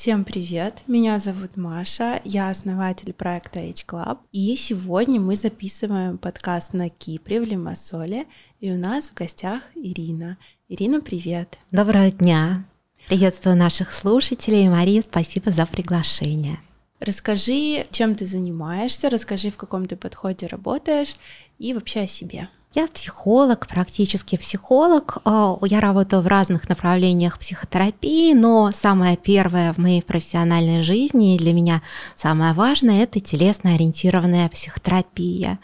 Всем привет! Меня зовут Маша, я основатель проекта H Club, и сегодня мы записываем подкаст на Кипре в Лимассоле, и у нас в гостях Ирина. Ирина, привет! Доброго дня! Приветствую наших слушателей. Мария, спасибо за приглашение. Расскажи, чем ты занимаешься, расскажи, в каком ты подходе работаешь и вообще о себе. Я психолог, практически психолог. А, я работаю в разных направлениях психотерапии, но самое первое в моей профессиональной жизни для меня самое важное – это телесно-ориентированная психотерапия.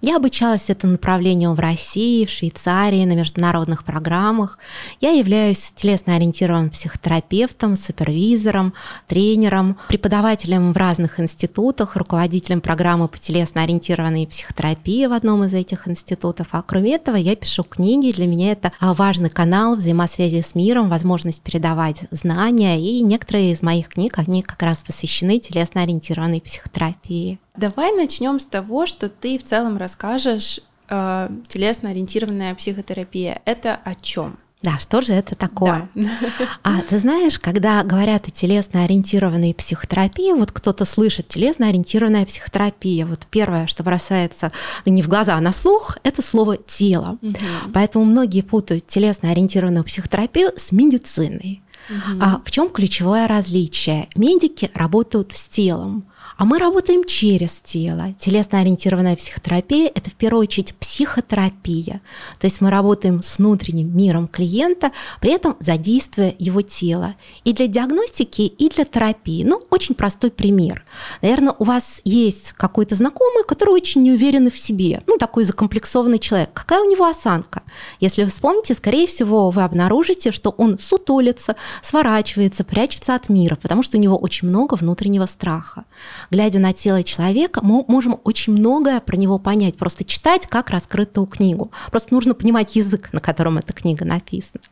Я обучалась этому направлению в России, в Швейцарии, на международных программах. Я являюсь телесно-ориентированным психотерапевтом, супервизором, тренером, преподавателем в разных институтах, руководителем программы по телесно-ориентированной психотерапии в одном из этих институтов. А кроме этого, я пишу книги. Для меня это важный канал взаимосвязи с миром, возможность передавать знания. И некоторые из моих книг, они как раз посвящены телесно-ориентированной психотерапии. Давай начнем с того, что ты в целом расскажешь э, телесно-ориентированная психотерапия. Это о чем? Да, что же это такое? Да. А ты знаешь, когда говорят о телесно-ориентированной психотерапии, вот кто-то слышит телесно-ориентированная психотерапия, вот первое, что бросается не в глаза, а на слух, это слово тело. Угу. Поэтому многие путают телесно-ориентированную психотерапию с медициной. Угу. А в чем ключевое различие? Медики работают с телом, а мы работаем через тело. Телесно-ориентированная психотерапия – это в первую очередь психотерапия. То есть мы работаем с внутренним миром клиента, при этом задействуя его тело. И для диагностики, и для терапии. Ну, очень простой пример. Наверное, у вас есть какой-то знакомый, который очень не уверен в себе. Ну, такой закомплексованный человек. Какая у него осанка? Если вы вспомните, скорее всего, вы обнаружите, что он сутулится, сворачивается, прячется от мира, потому что у него очень много внутреннего страха глядя на тело человека, мы можем очень многое про него понять, просто читать как раскрытую книгу. Просто нужно понимать язык, на котором эта книга написана.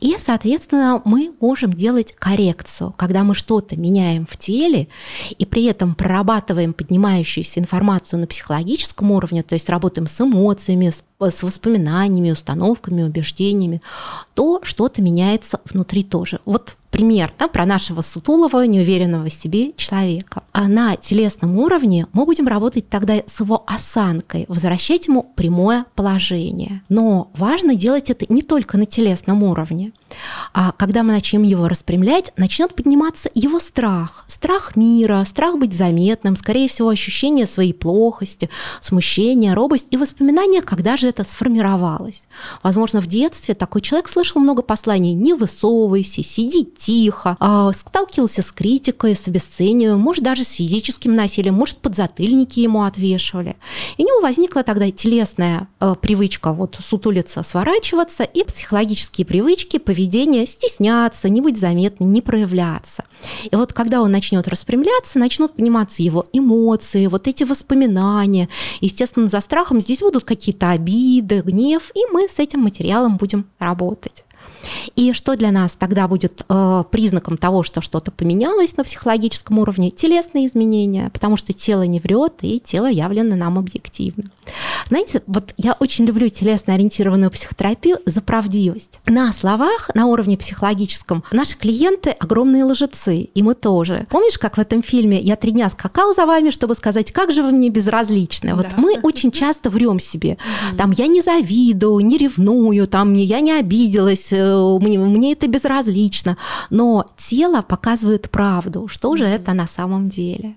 И, соответственно, мы можем делать коррекцию, когда мы что-то меняем в теле и при этом прорабатываем поднимающуюся информацию на психологическом уровне, то есть работаем с эмоциями, с, с воспоминаниями, установками, убеждениями, то что-то меняется внутри тоже. Вот пример да, про нашего сутулого, неуверенного в себе человека. А на телесном уровне мы будем работать тогда с его осанкой, возвращать ему прямое положение. Но важно делать это не только на телесном уровне. А когда мы начнем его распрямлять, начнет подниматься его страх. Страх мира, страх быть заметным, скорее всего, ощущение своей плохости, смущение, робость и воспоминания, когда же это сформировалось. Возможно, в детстве такой человек слышал много посланий «не высовывайся», «сиди тихо», а, сталкивался с критикой, с обесцениванием, может, даже с физическим насилием, может, подзатыльники ему отвешивали. И у него возникла тогда телесная э, привычка вот сутулиться, сворачиваться, и психологические привычки, поведение стесняться, не быть заметным, не проявляться. И вот когда он начнет распрямляться, начнут пониматься его эмоции, вот эти воспоминания. Естественно, за страхом здесь будут какие-то обиды, гнев, и мы с этим материалом будем работать. И что для нас тогда будет э, признаком того, что что-то поменялось на психологическом уровне? Телесные изменения, потому что тело не врет, и тело явлено нам объективно. Знаете, вот я очень люблю телесно-ориентированную психотерапию за правдивость. На словах, на уровне психологическом, наши клиенты огромные лжецы, и мы тоже. Помнишь, как в этом фильме «Я три дня скакал за вами, чтобы сказать, как же вы мне безразличны?» Вот да. мы очень часто врем себе. Там «я не завидую, не ревную, там я не обиделась, мне, мне это безразлично». Но тело показывает правду, что же это на самом деле.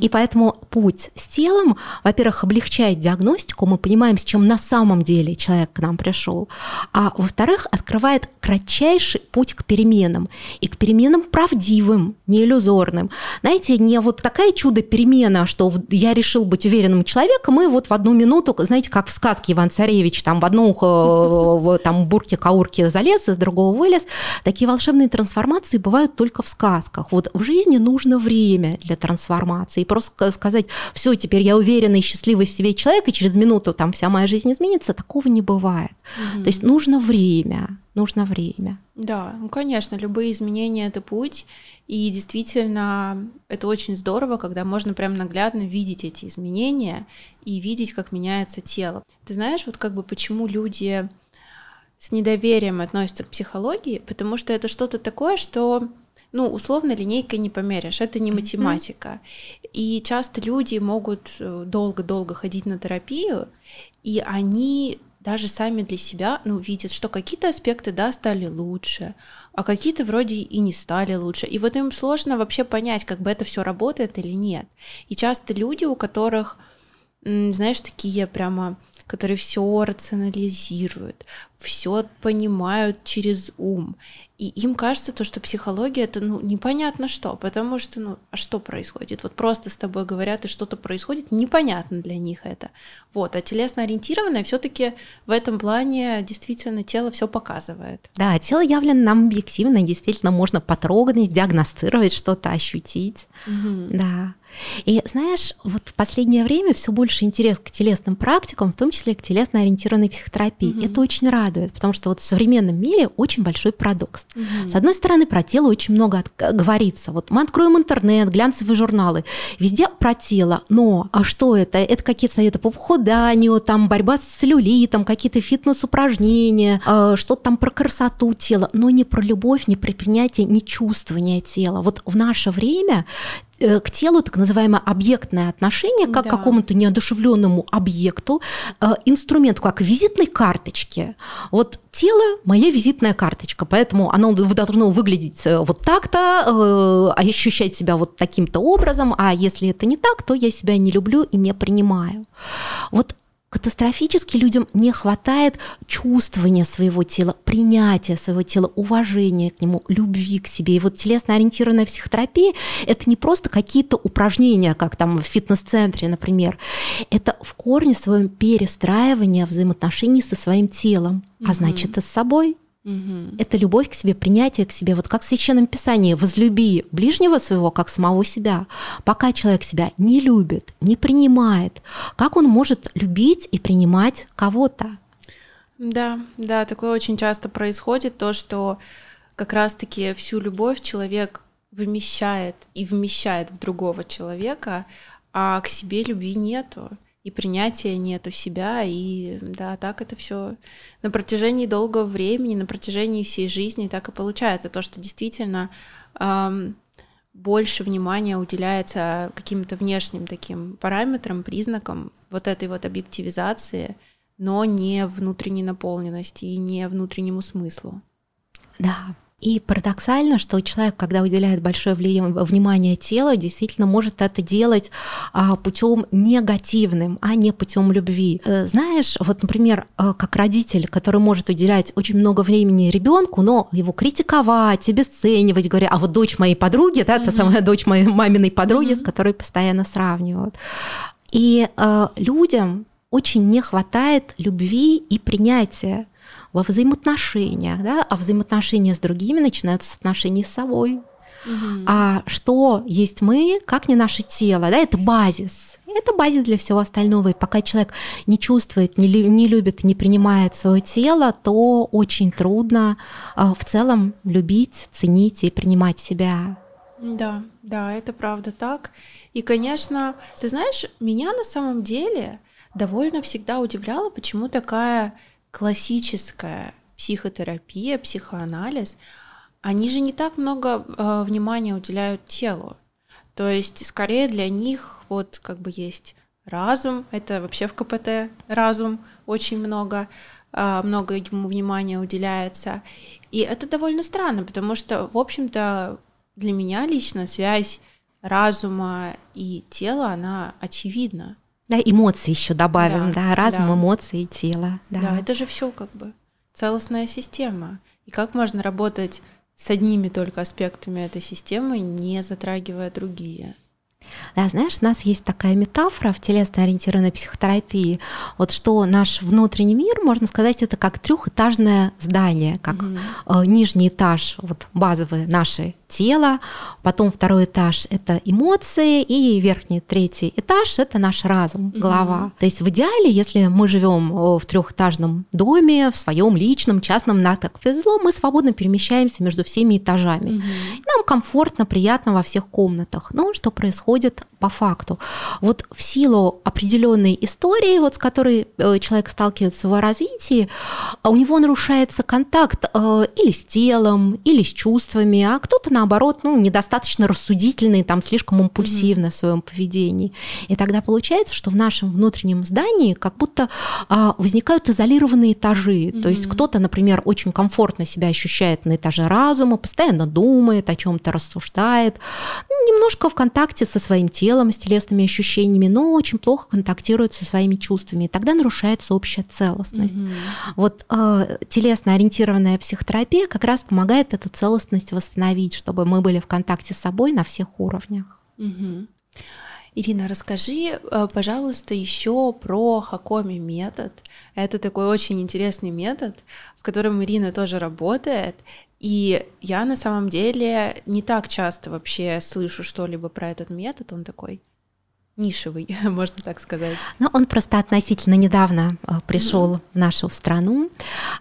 И поэтому путь с телом, во-первых, облегчает диагностику, мы понимаем, с чем на самом деле человек к нам пришел, а во-вторых, открывает кратчайший путь к переменам и к переменам правдивым, не иллюзорным. Знаете, не вот такая чудо-перемена, что я решил быть уверенным человеком, и вот в одну минуту, знаете, как в сказке Иван Царевич, там в одно ухо там бурки-каурки залез, из другого вылез. Такие волшебные трансформации бывают только в сказках. Вот в жизни нужно время для трансформации трансформации. И просто сказать, все, теперь я уверенный, счастливый в себе человек, и через минуту там вся моя жизнь изменится, такого не бывает. Угу. То есть нужно время, нужно время. Да, ну конечно, любые изменения это путь, и действительно это очень здорово, когда можно прям наглядно видеть эти изменения и видеть, как меняется тело. Ты знаешь, вот как бы почему люди с недоверием относятся к психологии, потому что это что-то такое, что ну, условно, линейкой не померишь, это не математика. Mm-hmm. И часто люди могут э, долго-долго ходить на терапию, и они даже сами для себя, ну, видят, что какие-то аспекты, да, стали лучше, а какие-то вроде и не стали лучше. И вот им сложно вообще понять, как бы это все работает или нет. И часто люди, у которых, знаешь, такие прямо которые все рационализируют, все понимают через ум. И им кажется то, что психология это ну непонятно что, потому что ну а что происходит? Вот просто с тобой говорят и что-то происходит, непонятно для них это. Вот, а телесно ориентированное все-таки в этом плане действительно тело все показывает. Да, тело явлено нам объективно, действительно можно потрогать, диагностировать что-то, ощутить. Угу. Да. И знаешь, вот в последнее время все больше интерес к телесным практикам, в том числе к телесно-ориентированной психотерапии. Mm-hmm. Это очень радует, потому что вот в современном мире очень большой парадокс. Mm-hmm. С одной стороны, про тело очень много э, говорится. Вот мы откроем интернет, глянцевые журналы, везде про тело. Но а что это? Это какие-то советы по похуданию, там борьба с целлюлитом, какие-то фитнес-упражнения, э, что-то там про красоту тела, но не про любовь, не про принятие, не чувствование тела. Вот в наше время к телу так называемое объектное отношение, как да. к какому-то неодушевленному объекту, э, инструмент как визитной карточки. Вот тело – моя визитная карточка, поэтому оно должно выглядеть э, вот так-то, ощущать себя вот таким-то образом, а если это не так, то я себя не люблю и не принимаю. Вот Катастрофически людям не хватает чувствования своего тела, принятия своего тела, уважения к нему, любви к себе. И вот телесно-ориентированная психотерапия – это не просто какие-то упражнения, как там в фитнес-центре, например. Это в корне своем перестраивание взаимоотношений со своим телом, а значит и с собой. Угу. Это любовь к себе, принятие к себе. Вот как в Священном Писании «возлюби ближнего своего, как самого себя». Пока человек себя не любит, не принимает, как он может любить и принимать кого-то? Да, да, такое очень часто происходит, то, что как раз-таки всю любовь человек вымещает и вмещает в другого человека, а к себе любви нету и принятия нет у себя, и да, так это все на протяжении долгого времени, на протяжении всей жизни так и получается. То, что действительно эм, больше внимания уделяется каким-то внешним таким параметрам, признакам вот этой вот объективизации, но не внутренней наполненности и не внутреннему смыслу. Да, и парадоксально, что человек, когда уделяет большое внимание телу, действительно может это делать а, путем негативным, а не путем любви. Э, знаешь, вот, например, э, как родитель, который может уделять очень много времени ребенку, но его критиковать, обесценивать, говоря, а вот дочь моей подруги, да, mm-hmm. та самая дочь моей маминой подруги, mm-hmm. с которой постоянно сравнивают. И э, людям очень не хватает любви и принятия во взаимоотношениях, да, а взаимоотношения с другими начинаются с отношений с собой. Угу. А что есть мы, как не наше тело, да, это базис. Это базис для всего остального. И пока человек не чувствует, не, не любит, не принимает свое тело, то очень трудно а, в целом любить, ценить и принимать себя. Да, да, это правда так. И, конечно, ты знаешь, меня на самом деле довольно всегда удивляло, почему такая классическая психотерапия, психоанализ, они же не так много э, внимания уделяют телу. То есть, скорее для них вот как бы есть разум, это вообще в КПТ разум очень много, э, много ему внимания уделяется. И это довольно странно, потому что, в общем-то, для меня лично связь разума и тела, она очевидна. Да, эмоции еще добавим, да, да разум, да. эмоции, тело. Да. да, это же все как бы целостная система. И как можно работать с одними только аспектами этой системы, не затрагивая другие? Да, знаешь, у нас есть такая метафора в телесно-ориентированной психотерапии, вот что наш внутренний мир, можно сказать, это как трехэтажное здание, как э, нижний этаж, вот базовые наши тело, потом второй этаж — это эмоции, и верхний, третий этаж — это наш разум, голова. Mm-hmm. То есть в идеале, если мы живем в трехэтажном доме, в своем личном, частном, нам так повезло, мы свободно перемещаемся между всеми этажами. Mm-hmm. Нам комфортно, приятно во всех комнатах. Но что происходит по факту? Вот в силу определенной истории, вот с которой э, человек сталкивается в его развитии, а у него нарушается контакт э, или с телом, или с чувствами, а кто-то, на наоборот, ну, недостаточно рассудительны, там, слишком импульсивны mm-hmm. в своем поведении. И тогда получается, что в нашем внутреннем здании как будто а, возникают изолированные этажи. Mm-hmm. То есть кто-то, например, очень комфортно себя ощущает на этаже разума, постоянно думает, о чем-то рассуждает, немножко в контакте со своим телом, с телесными ощущениями, но очень плохо контактирует со своими чувствами. И тогда нарушается общая целостность. Mm-hmm. Вот э, телесно ориентированная психотерапия как раз помогает эту целостность восстановить, чтобы мы были в контакте с собой на всех уровнях. Mm-hmm. Ирина, расскажи, э, пожалуйста, еще про Хакоми метод. Это такой очень интересный метод, в котором Ирина тоже работает. И я на самом деле не так часто вообще слышу что-либо про этот метод. Он такой нишевый, можно так сказать. Ну, он просто относительно недавно э, пришел mm-hmm. в нашу страну.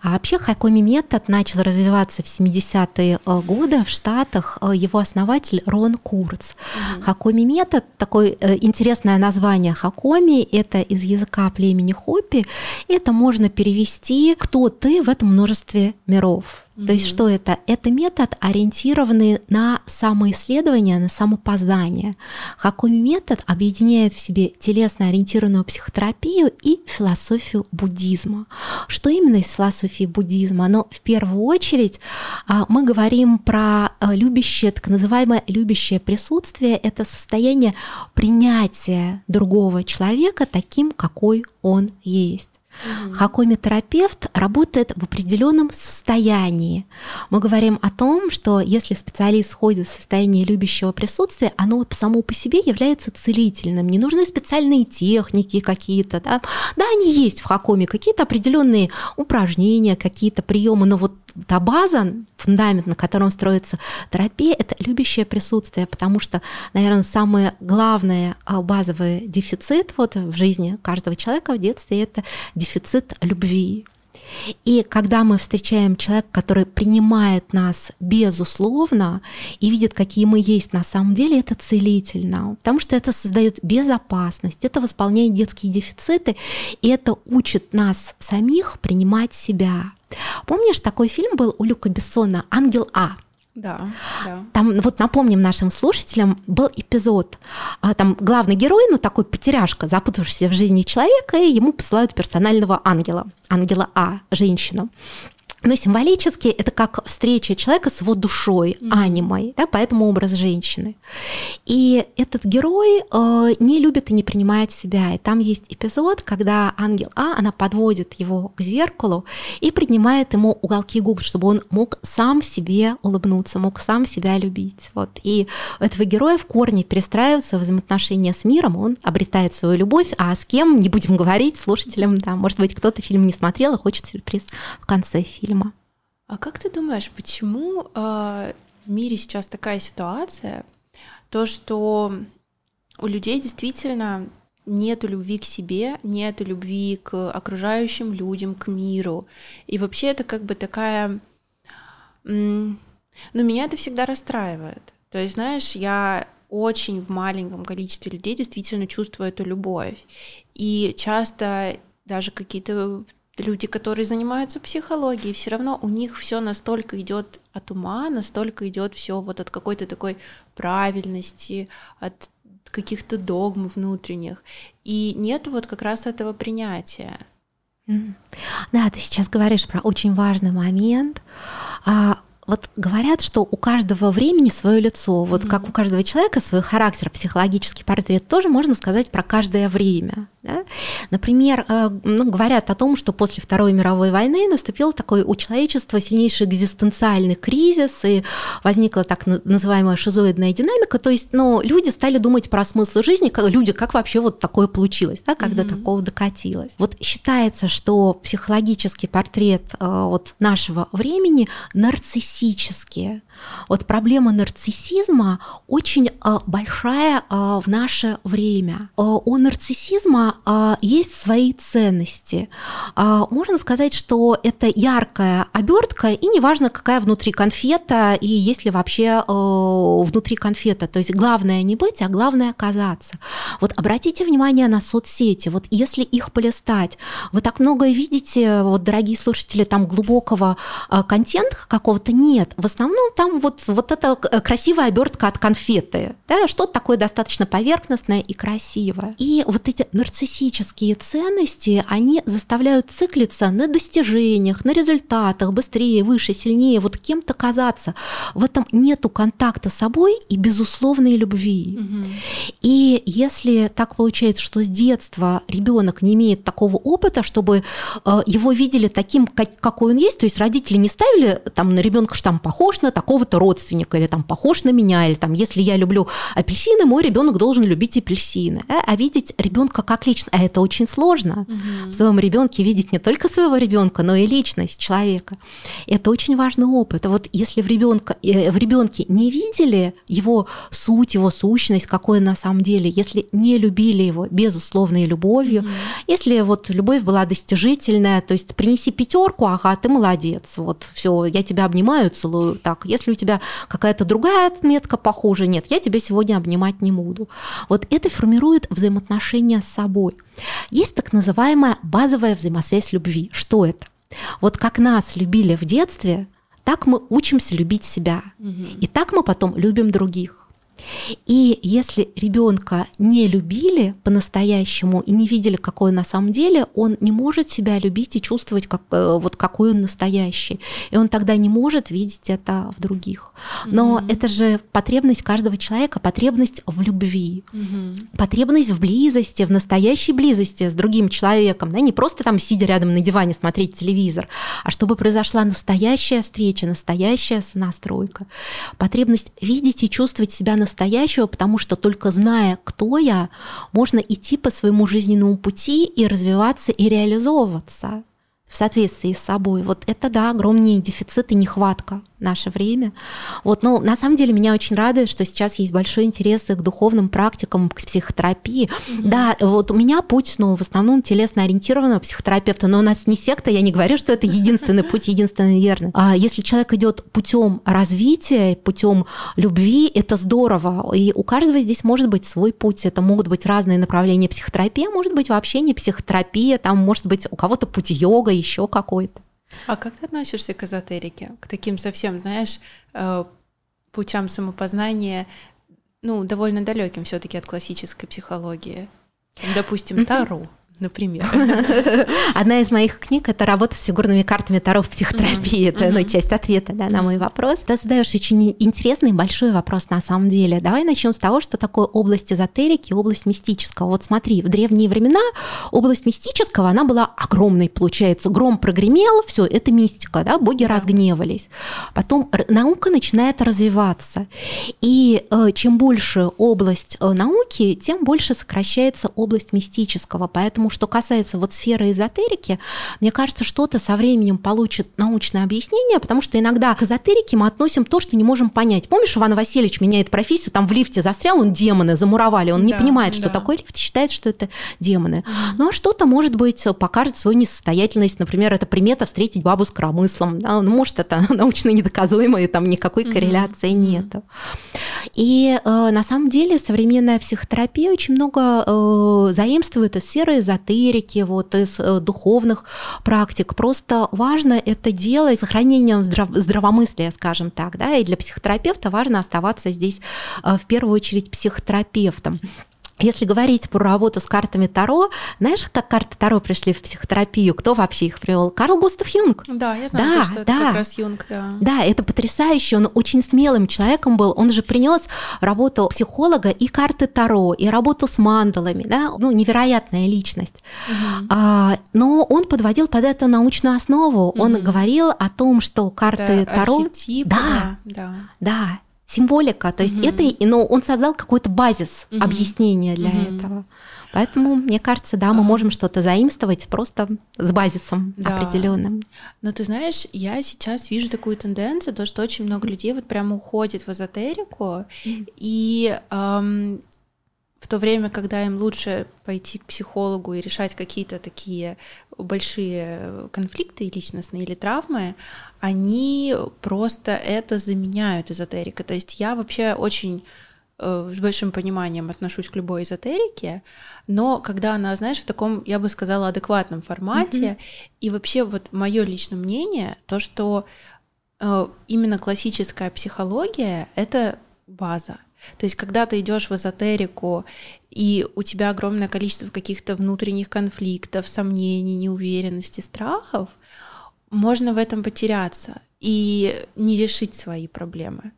А вообще Хайкоми метод начал развиваться в 70-е э, годы в Штатах. Э, его основатель Рон Курц. Mm-hmm. Хакоми метод, такое интересное название Хакоми, это из языка племени Хопи. Это можно перевести «кто ты в этом множестве миров». Mm-hmm. То есть что это? Это метод, ориентированный на самоисследование, на самопознание. Хакуми метод объединяет в себе телесно-ориентированную психотерапию и философию буддизма. Что именно из философии буддизма? Но в первую очередь а, мы говорим про а, любящее, так называемое любящее присутствие. Это состояние принятия другого человека таким, какой он есть. Угу. Хакоми-терапевт работает в определенном состоянии. Мы говорим о том, что если специалист входит в состояние любящего присутствия, оно само по себе является целительным. Не нужны специальные техники какие-то. Да, да они есть в Хакоме, какие-то определенные упражнения, какие-то приемы, но вот та база, фундамент, на котором строится терапия, это любящее присутствие, потому что, наверное, самый главный а, базовый дефицит вот в жизни каждого человека в детстве – это дефицит любви. И когда мы встречаем человека, который принимает нас безусловно и видит, какие мы есть на самом деле, это целительно, потому что это создает безопасность, это восполняет детские дефициты, и это учит нас самих принимать себя. Помнишь, такой фильм был у Люка Бессона «Ангел А»? Да, да. Там, вот напомним нашим слушателям, был эпизод. А, там главный герой, ну такой потеряшка, запутавшийся в жизни человека, и ему посылают персонального ангела, ангела А, женщину. Но символически это как встреча человека с его душой, mm-hmm. анимой, да, поэтому образ женщины. И этот герой э, не любит и не принимает себя. И там есть эпизод, когда ангел А, она подводит его к зеркалу и принимает ему уголки губ, чтобы он мог сам себе улыбнуться, мог сам себя любить. Вот. И у этого героя в корне перестраиваются взаимоотношения с миром, он обретает свою любовь, а с кем, не будем говорить, слушателям, да, может быть, кто-то фильм не смотрел и хочет сюрприз в конце фильма фильма. А как ты думаешь, почему э, в мире сейчас такая ситуация, то, что у людей действительно нет любви к себе, нет любви к окружающим людям, к миру. И вообще это как бы такая... Ну, меня это всегда расстраивает. То есть, знаешь, я очень в маленьком количестве людей действительно чувствую эту любовь. И часто даже какие-то люди, которые занимаются психологией, все равно у них все настолько идет от ума, настолько идет все вот от какой-то такой правильности, от каких-то догм внутренних. И нет вот как раз этого принятия. Да, ты сейчас говоришь про очень важный момент. А, вот говорят, что у каждого времени свое лицо, вот mm-hmm. как у каждого человека свой характер, психологический портрет, тоже можно сказать про каждое время. Да? Например, э, ну, говорят о том, что после Второй мировой войны наступил такой у человечества сильнейший экзистенциальный кризис, и возникла так называемая шизоидная динамика, то есть ну, люди стали думать про смысл жизни, как, люди, как вообще вот такое получилось, да, когда mm-hmm. такого докатилось. Вот считается, что психологический портрет э, вот нашего времени нарциссический, вот проблема нарциссизма очень большая э, в наше время. Э, у нарциссизма есть свои ценности. Можно сказать, что это яркая обертка, и неважно, какая внутри конфета, и есть ли вообще внутри конфета. То есть главное не быть, а главное оказаться. Вот обратите внимание на соцсети. Вот если их полистать, вы так много видите, вот, дорогие слушатели, там глубокого контента какого-то нет. В основном там вот, вот эта красивая обертка от конфеты, да, что-то такое достаточно поверхностное и красивое. И вот эти нарциссические ценности, они заставляют циклиться на достижениях, на результатах, быстрее, выше, сильнее, вот кем-то казаться. В этом нету контакта с собой и безусловной любви. Угу. И если так получается, что с детства ребенок не имеет такого опыта, чтобы э, его видели таким, какой он есть, то есть родители не ставили там на ребенка, что там похож на такого-то родственника, или там похож на меня, или там, если я люблю апельсины, мой ребенок должен любить апельсины. А, а видеть ребенка как личность, а это очень сложно. Угу. В своем ребенке видеть не только своего ребенка, но и личность человека. Это очень важный опыт. Вот если в ребенка э, в ребенке не видели его суть, его сущность, какой он на самом деле, если не любили его безусловной любовью, угу. если вот любовь была достижительная, то есть принеси пятерку, ага, ты молодец, вот все, я тебя обнимаю, целую. Так, если у тебя какая-то другая отметка похожа, нет, я тебя сегодня обнимать не буду. Вот это формирует взаимоотношения с собой. Есть так называемая базовая взаимосвязь любви. Что это? Вот как нас любили в детстве, так мы учимся любить себя. Угу. И так мы потом любим других. И если ребенка не любили по-настоящему и не видели, какой он на самом деле, он не может себя любить и чувствовать, как, э, вот какой он настоящий. И он тогда не может видеть это в других. Но mm-hmm. это же потребность каждого человека, потребность в любви, mm-hmm. потребность в близости, в настоящей близости с другим человеком. Да? Не просто там сидя рядом на диване смотреть телевизор, а чтобы произошла настоящая встреча, настоящая сонастройка. Потребность видеть и чувствовать себя настоящим настоящего, потому что только зная, кто я, можно идти по своему жизненному пути и развиваться и реализовываться в соответствии с собой. Вот это, да, огромный дефицит и нехватка наше время. Вот, но на самом деле меня очень радует, что сейчас есть большой интерес к духовным практикам, к психотерапии. Mm-hmm. Да, вот у меня путь, ну, в основном телесно ориентированного психотерапевта, но у нас не секта, я не говорю, что это единственный путь, единственный верный. А если человек идет путем развития, путем любви, это здорово. И у каждого здесь может быть свой путь. Это могут быть разные направления психотерапии, а может быть вообще не психотерапия, там может быть у кого-то путь йога, еще какой-то. А как ты относишься к эзотерике? К таким совсем, знаешь, э, путям самопознания, ну, довольно далеким все-таки от классической психологии? Допустим, Таро например. Одна из моих книг – это работа с фигурными картами Таро в психотерапии. Это ну, часть ответа да, на мой вопрос. Ты задаешь очень интересный большой вопрос на самом деле. Давай начнем с того, что такое область эзотерики, область мистического. Вот смотри, в древние времена область мистического, она была огромной, получается. Гром прогремел, все, это мистика, да, боги да. разгневались. Потом наука начинает развиваться. И э, чем больше область э, науки, тем больше сокращается область мистического. Поэтому что касается вот сферы эзотерики, мне кажется, что-то со временем получит научное объяснение, потому что иногда к эзотерике мы относим то, что не можем понять. Помнишь, Иван Васильевич меняет профессию, там в лифте застрял, он демоны замуровали, он да, не понимает, что да. такое лифт, считает, что это демоны. Ну а что-то, может быть, покажет свою несостоятельность, например, это примета встретить бабу с коромыслом, да? ну, может, это научно недоказуемо, и там никакой корреляции угу. нет. И э, на самом деле современная психотерапия очень много э, заимствует из сферы эзотерики, вот из э, духовных практик. Просто важно это делать с сохранением здрав- здравомыслия, скажем так, да, и для психотерапевта важно оставаться здесь э, в первую очередь психотерапевтом. Если говорить про работу с картами Таро, знаешь, как карты Таро пришли в психотерапию? Кто вообще их привел? Карл Густав Юнг. Да, я знаю, да, что да. это как раз Юнг, да. Да, это потрясающе. Он очень смелым человеком был. Он же принес работу психолога и карты Таро, и работу с мандалами, да, ну, невероятная личность. Угу. А, но он подводил под это научную основу. Угу. Он говорил о том, что карты это Таро... Архетипы, да, да, да символика. То есть угу. это, но он создал какой-то базис угу. объяснения для угу. этого. Поэтому, мне кажется, да, мы можем что-то заимствовать просто с базисом да. определенным. Но ты знаешь, я сейчас вижу такую тенденцию, то, что очень много людей вот прямо уходит в эзотерику, и эм, в то время, когда им лучше пойти к психологу и решать какие-то такие большие конфликты личностные или травмы, они просто это заменяют эзотерикой. То есть я вообще очень э, с большим пониманием отношусь к любой эзотерике, но когда она, знаешь, в таком, я бы сказала, адекватном формате, mm-hmm. и вообще вот мое личное мнение, то, что э, именно классическая психология — это база. То есть, когда ты идешь в эзотерику, и у тебя огромное количество каких-то внутренних конфликтов, сомнений, неуверенности, страхов, можно в этом потеряться и не решить свои проблемы.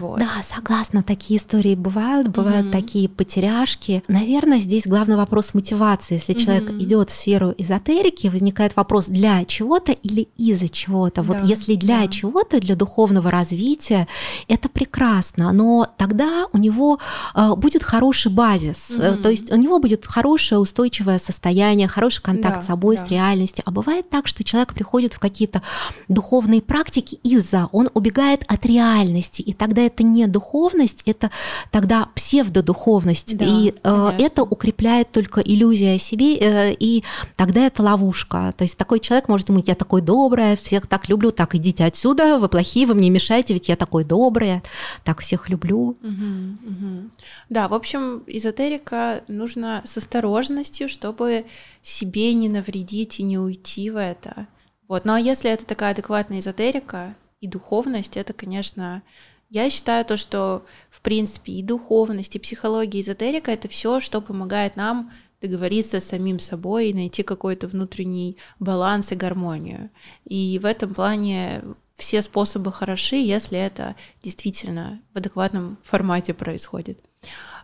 Вот. Да, согласна, такие истории бывают, бывают mm-hmm. такие потеряшки. Наверное, здесь главный вопрос мотивации. Если mm-hmm. человек идет в сферу эзотерики, возникает вопрос для чего-то или из-за чего-то. Вот да, если для да. чего-то, для духовного развития, это прекрасно, но тогда у него э, будет хороший базис, mm-hmm. то есть у него будет хорошее устойчивое состояние, хороший контакт да, с собой, да. с реальностью. А бывает так, что человек приходит в какие-то духовные практики из-за, он убегает от реальности, и тогда это не духовность, это тогда псевдодуховность. Да, и э, это укрепляет только иллюзия о себе, э, и тогда это ловушка. То есть такой человек может думать, я такой добрая, всех так люблю, так идите отсюда, вы плохие, вы мне мешаете, ведь я такой добрая, так всех люблю. Угу, угу. Да, в общем, эзотерика нужно с осторожностью, чтобы себе не навредить и не уйти в это. Вот. Ну а если это такая адекватная эзотерика и духовность, это, конечно, я считаю то, что, в принципе, и духовность, и психология, и эзотерика — это все, что помогает нам договориться с самим собой и найти какой-то внутренний баланс и гармонию. И в этом плане все способы хороши, если это действительно в адекватном формате происходит.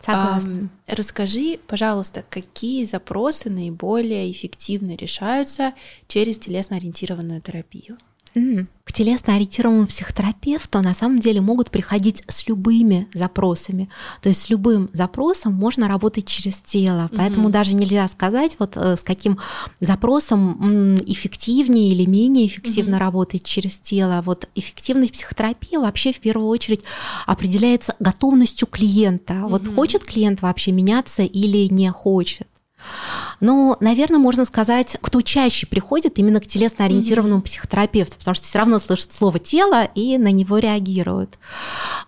Согласна. А, расскажи, пожалуйста, какие запросы наиболее эффективно решаются через телесно-ориентированную терапию? К телесно-ориентированному психотерапевту на самом деле могут приходить с любыми запросами. То есть с любым запросом можно работать через тело. Поэтому mm-hmm. даже нельзя сказать, вот э, с каким запросом эффективнее или менее эффективно mm-hmm. работать через тело. Вот эффективность психотерапии вообще в первую очередь определяется готовностью клиента. Mm-hmm. Вот хочет клиент вообще меняться или не хочет. Но, наверное, можно сказать, кто чаще приходит именно к телесно-ориентированному mm-hmm. психотерапевту, потому что все равно слышат слово тело и на него реагируют.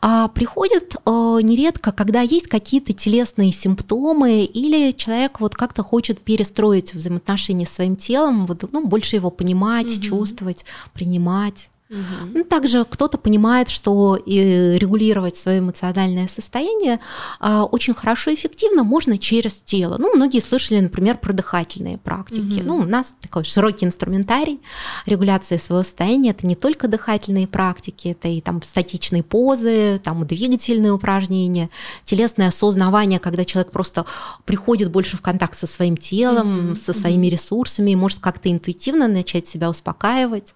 А приходит э, нередко, когда есть какие-то телесные симптомы или человек вот как-то хочет перестроить взаимоотношения с своим телом, вот, ну, больше его понимать, mm-hmm. чувствовать, принимать. Угу. Ну, также кто-то понимает, что и регулировать свое эмоциональное состояние а, очень хорошо и эффективно можно через тело. Ну, многие слышали, например, про дыхательные практики. Угу. Ну, у нас такой широкий инструментарий регуляции своего состояния. Это не только дыхательные практики, это и там статичные позы, там двигательные упражнения, телесное осознавание, когда человек просто приходит больше в контакт со своим телом, угу. со своими ресурсами, и может как-то интуитивно начать себя успокаивать.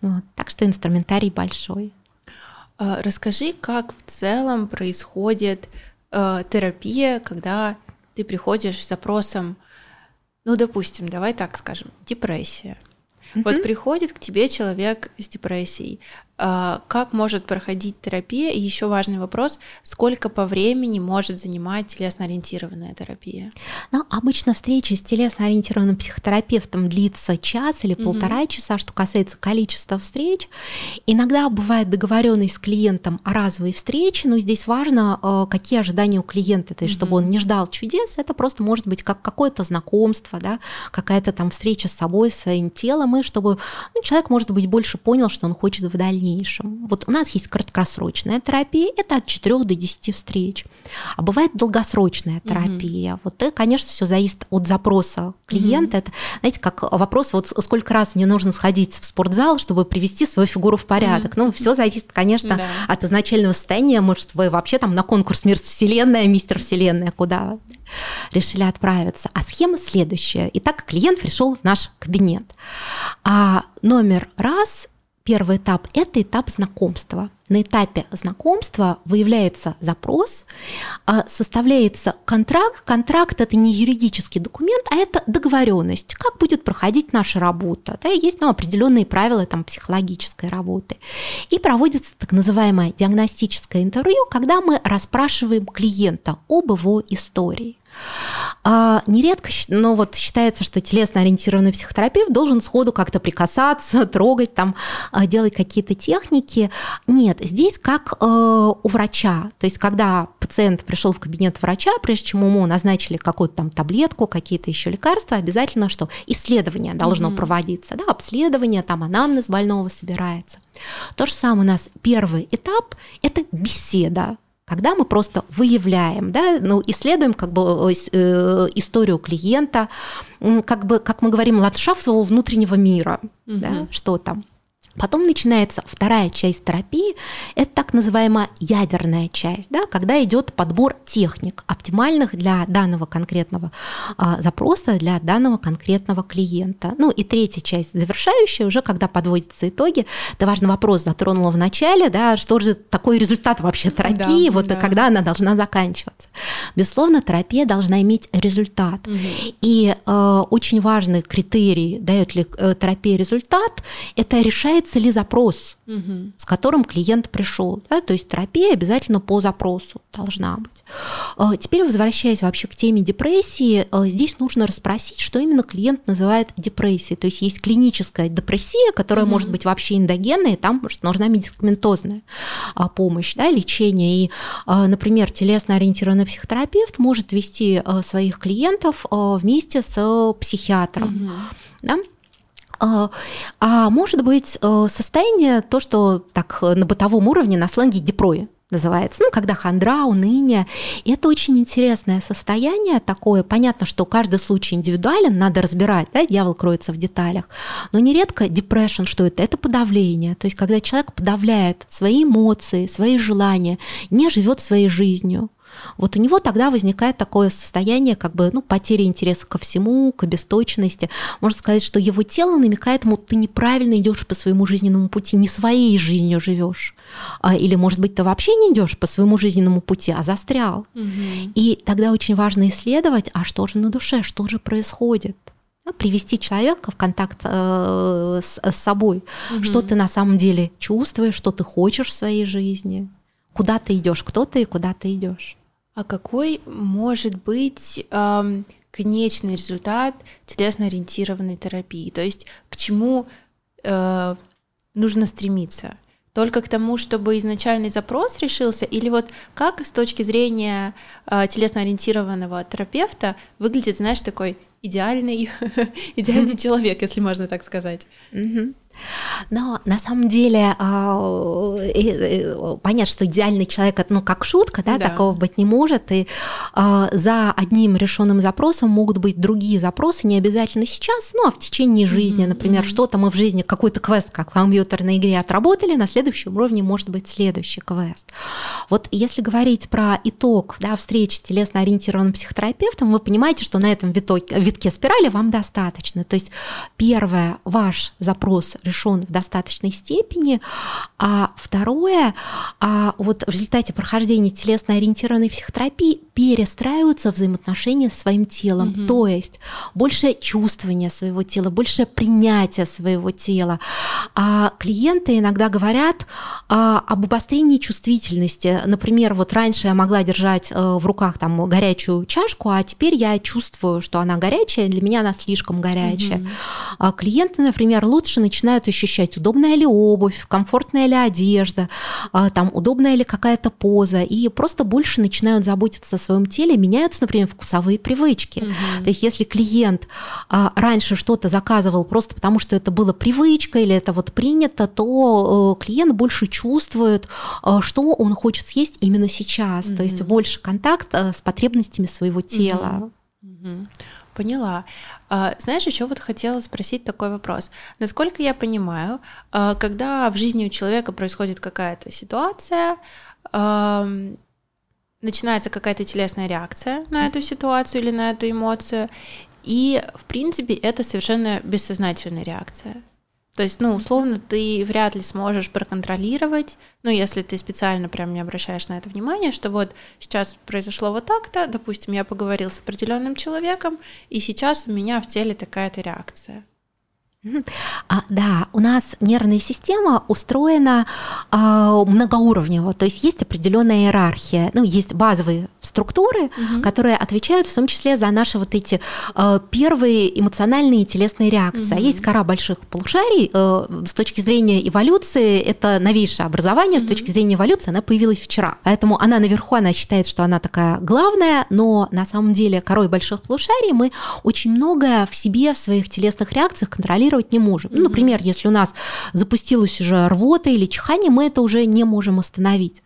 Вот. Так что инструментарий большой. А, расскажи, как в целом происходит э, терапия, когда ты приходишь с запросом, ну, допустим, давай так скажем, депрессия. Mm-hmm. Вот приходит к тебе человек с депрессией. А, как может проходить терапия? И еще важный вопрос, сколько по времени может занимать телесно-ориентированная терапия? Ну, обычно встреча с телесно-ориентированным психотерапевтом длится час или полтора mm-hmm. часа, что касается количества встреч. Иногда бывает договоренность с клиентом о разовой встрече, но здесь важно, а, какие ожидания у клиента, то есть mm-hmm. чтобы он не ждал чудес, это просто может быть как какое-то знакомство, да, какая-то там встреча с собой, с своим телом, и чтобы ну, человек, может быть, больше понял, что он хочет в дальнейшем дальнейшем. Вот у нас есть краткосрочная терапия, это от 4 до 10 встреч. А бывает долгосрочная терапия. Угу. Вот это, конечно, все зависит от запроса клиента. Угу. Это, знаете, как вопрос, вот сколько раз мне нужно сходить в спортзал, чтобы привести свою фигуру в порядок. Угу. Ну, все зависит, конечно, да. от изначального состояния. Может, вы вообще там на конкурс «Мир Вселенная», «Мистер Вселенная», куда решили отправиться. А схема следующая. Итак, клиент пришел в наш кабинет. А номер раз Первый этап – это этап знакомства. На этапе знакомства выявляется запрос, а, составляется контракт. Контракт – это не юридический документ, а это договоренность, как будет проходить наша работа. Да, есть ну, определенные правила там, психологической работы. И проводится так называемое диагностическое интервью, когда мы расспрашиваем клиента об его истории. А, нередко, но вот считается, что телесно-ориентированный психотерапевт должен сходу как-то прикасаться, трогать, там, а, делать какие-то техники. Нет, здесь как э, у врача. То есть, когда пациент пришел в кабинет врача, прежде чем ему назначили какую-то там таблетку, какие-то еще лекарства, обязательно что? Исследование должно mm-hmm. проводиться, да, обследование, там анамнез больного собирается. То же самое у нас первый этап – это беседа когда мы просто выявляем, да, ну, исследуем как бы э, историю клиента, как бы, как мы говорим, ландшафт своего внутреннего мира, угу. да, что там. Потом начинается вторая часть терапии, это так называемая ядерная часть, да, когда идет подбор техник, оптимальных для данного конкретного а, запроса, для данного конкретного клиента. Ну и третья часть, завершающая, уже когда подводятся итоги. Это важный вопрос, затронула в начале, да, что же такой результат вообще терапии, да, вот да. когда она должна заканчиваться. Безусловно, терапия должна иметь результат. Угу. И э, очень важный критерий, дает ли э, терапия результат, это решает является ли запрос, угу. с которым клиент пришел. Да? То есть терапия обязательно по запросу должна быть. А, теперь, возвращаясь вообще к теме депрессии, а, здесь нужно расспросить, что именно клиент называет депрессией. То есть есть клиническая депрессия, которая угу. может быть вообще эндогенная, и там нужна медикаментозная а, помощь, да, лечение. И, например, телесно-ориентированный психотерапевт может вести своих клиентов вместе с психиатром. Угу. Да? А, а может быть э, состояние, то, что так э, на бытовом уровне на сленге депрои называется, ну, когда хандра, уныние. И это очень интересное состояние такое. Понятно, что каждый случай индивидуален, надо разбирать, да, дьявол кроется в деталях. Но нередко депрессион, что это? Это подавление. То есть, когда человек подавляет свои эмоции, свои желания, не живет своей жизнью. Вот у него тогда возникает такое состояние как бы ну, потери интереса ко всему, к обесточенности. Можно сказать, что его тело намекает ему, ты неправильно идешь по своему жизненному пути, не своей жизнью живешь. А, или, может быть, ты вообще не идешь по своему жизненному пути, а застрял. Угу. И тогда очень важно исследовать, а что же на душе, что же происходит привести человека в контакт э, с, с собой, угу. что ты на самом деле чувствуешь, что ты хочешь в своей жизни, куда ты идешь, кто ты и куда ты идешь. А какой может быть эм, конечный результат телесно-ориентированной терапии? То есть к чему э, нужно стремиться? Только к тому, чтобы изначальный запрос решился, или вот как с точки зрения э, телесно-ориентированного терапевта выглядит, знаешь, такой идеальный, идеальный человек, если можно так сказать? Но на самом деле а, понятно, что идеальный человек ну как шутка, да, да. такого быть не может. И а, за одним решенным запросом могут быть другие запросы, не обязательно сейчас, ну а в течение жизни, mm-hmm. например, mm-hmm. что-то мы в жизни какой-то квест, как в компьютерной игре отработали, на следующем уровне может быть следующий квест. Вот если говорить про итог да, встречи с телесно-ориентированным психотерапевтом, вы понимаете, что на этом витке спирали вам достаточно. То есть первое, ваш запрос решен в достаточной степени, а второе, а вот в результате прохождения телесно-ориентированной психотерапии перестраиваются взаимоотношения со своим телом, угу. то есть больше чувствования своего тела, больше принятия своего тела. А клиенты иногда говорят а, об обострении чувствительности. Например, вот раньше я могла держать э, в руках там горячую чашку, а теперь я чувствую, что она горячая, для меня она слишком горячая. Угу. А клиенты, например, лучше начинают начинают ощущать, удобная ли обувь, комфортная ли одежда, а, там, удобная ли какая-то поза, и просто больше начинают заботиться о своем теле, меняются, например, вкусовые привычки. Угу. То есть если клиент а, раньше что-то заказывал просто потому, что это было привычкой или это вот принято, то э, клиент больше чувствует, а, что он хочет съесть именно сейчас, угу. то есть больше контакт э, с потребностями своего тела. Угу. Поняла. А, знаешь, еще вот хотела спросить такой вопрос. Насколько я понимаю, а, когда в жизни у человека происходит какая-то ситуация, начинается какая-то телесная реакция на эту ситуацию или на эту эмоцию, и, в принципе, это совершенно бессознательная реакция. То есть, ну, условно, ты вряд ли сможешь проконтролировать, ну, если ты специально прям не обращаешь на это внимание, что вот сейчас произошло вот так-то, допустим, я поговорил с определенным человеком, и сейчас у меня в теле такая-то реакция. А, да, у нас нервная система устроена а, многоуровнево, то есть есть определенная иерархия, ну есть базовые структуры, угу. которые отвечают в том числе за наши вот эти а, первые эмоциональные и телесные реакции. Угу. А есть кора больших полушарий. А, с точки зрения эволюции это новейшее образование, угу. с точки зрения эволюции она появилась вчера, поэтому она наверху, она считает, что она такая главная, но на самом деле корой больших полушарий мы очень многое в себе в своих телесных реакциях контролируем контролировать не можем. Ну, например, если у нас запустилась уже рвота или чихание, мы это уже не можем остановить.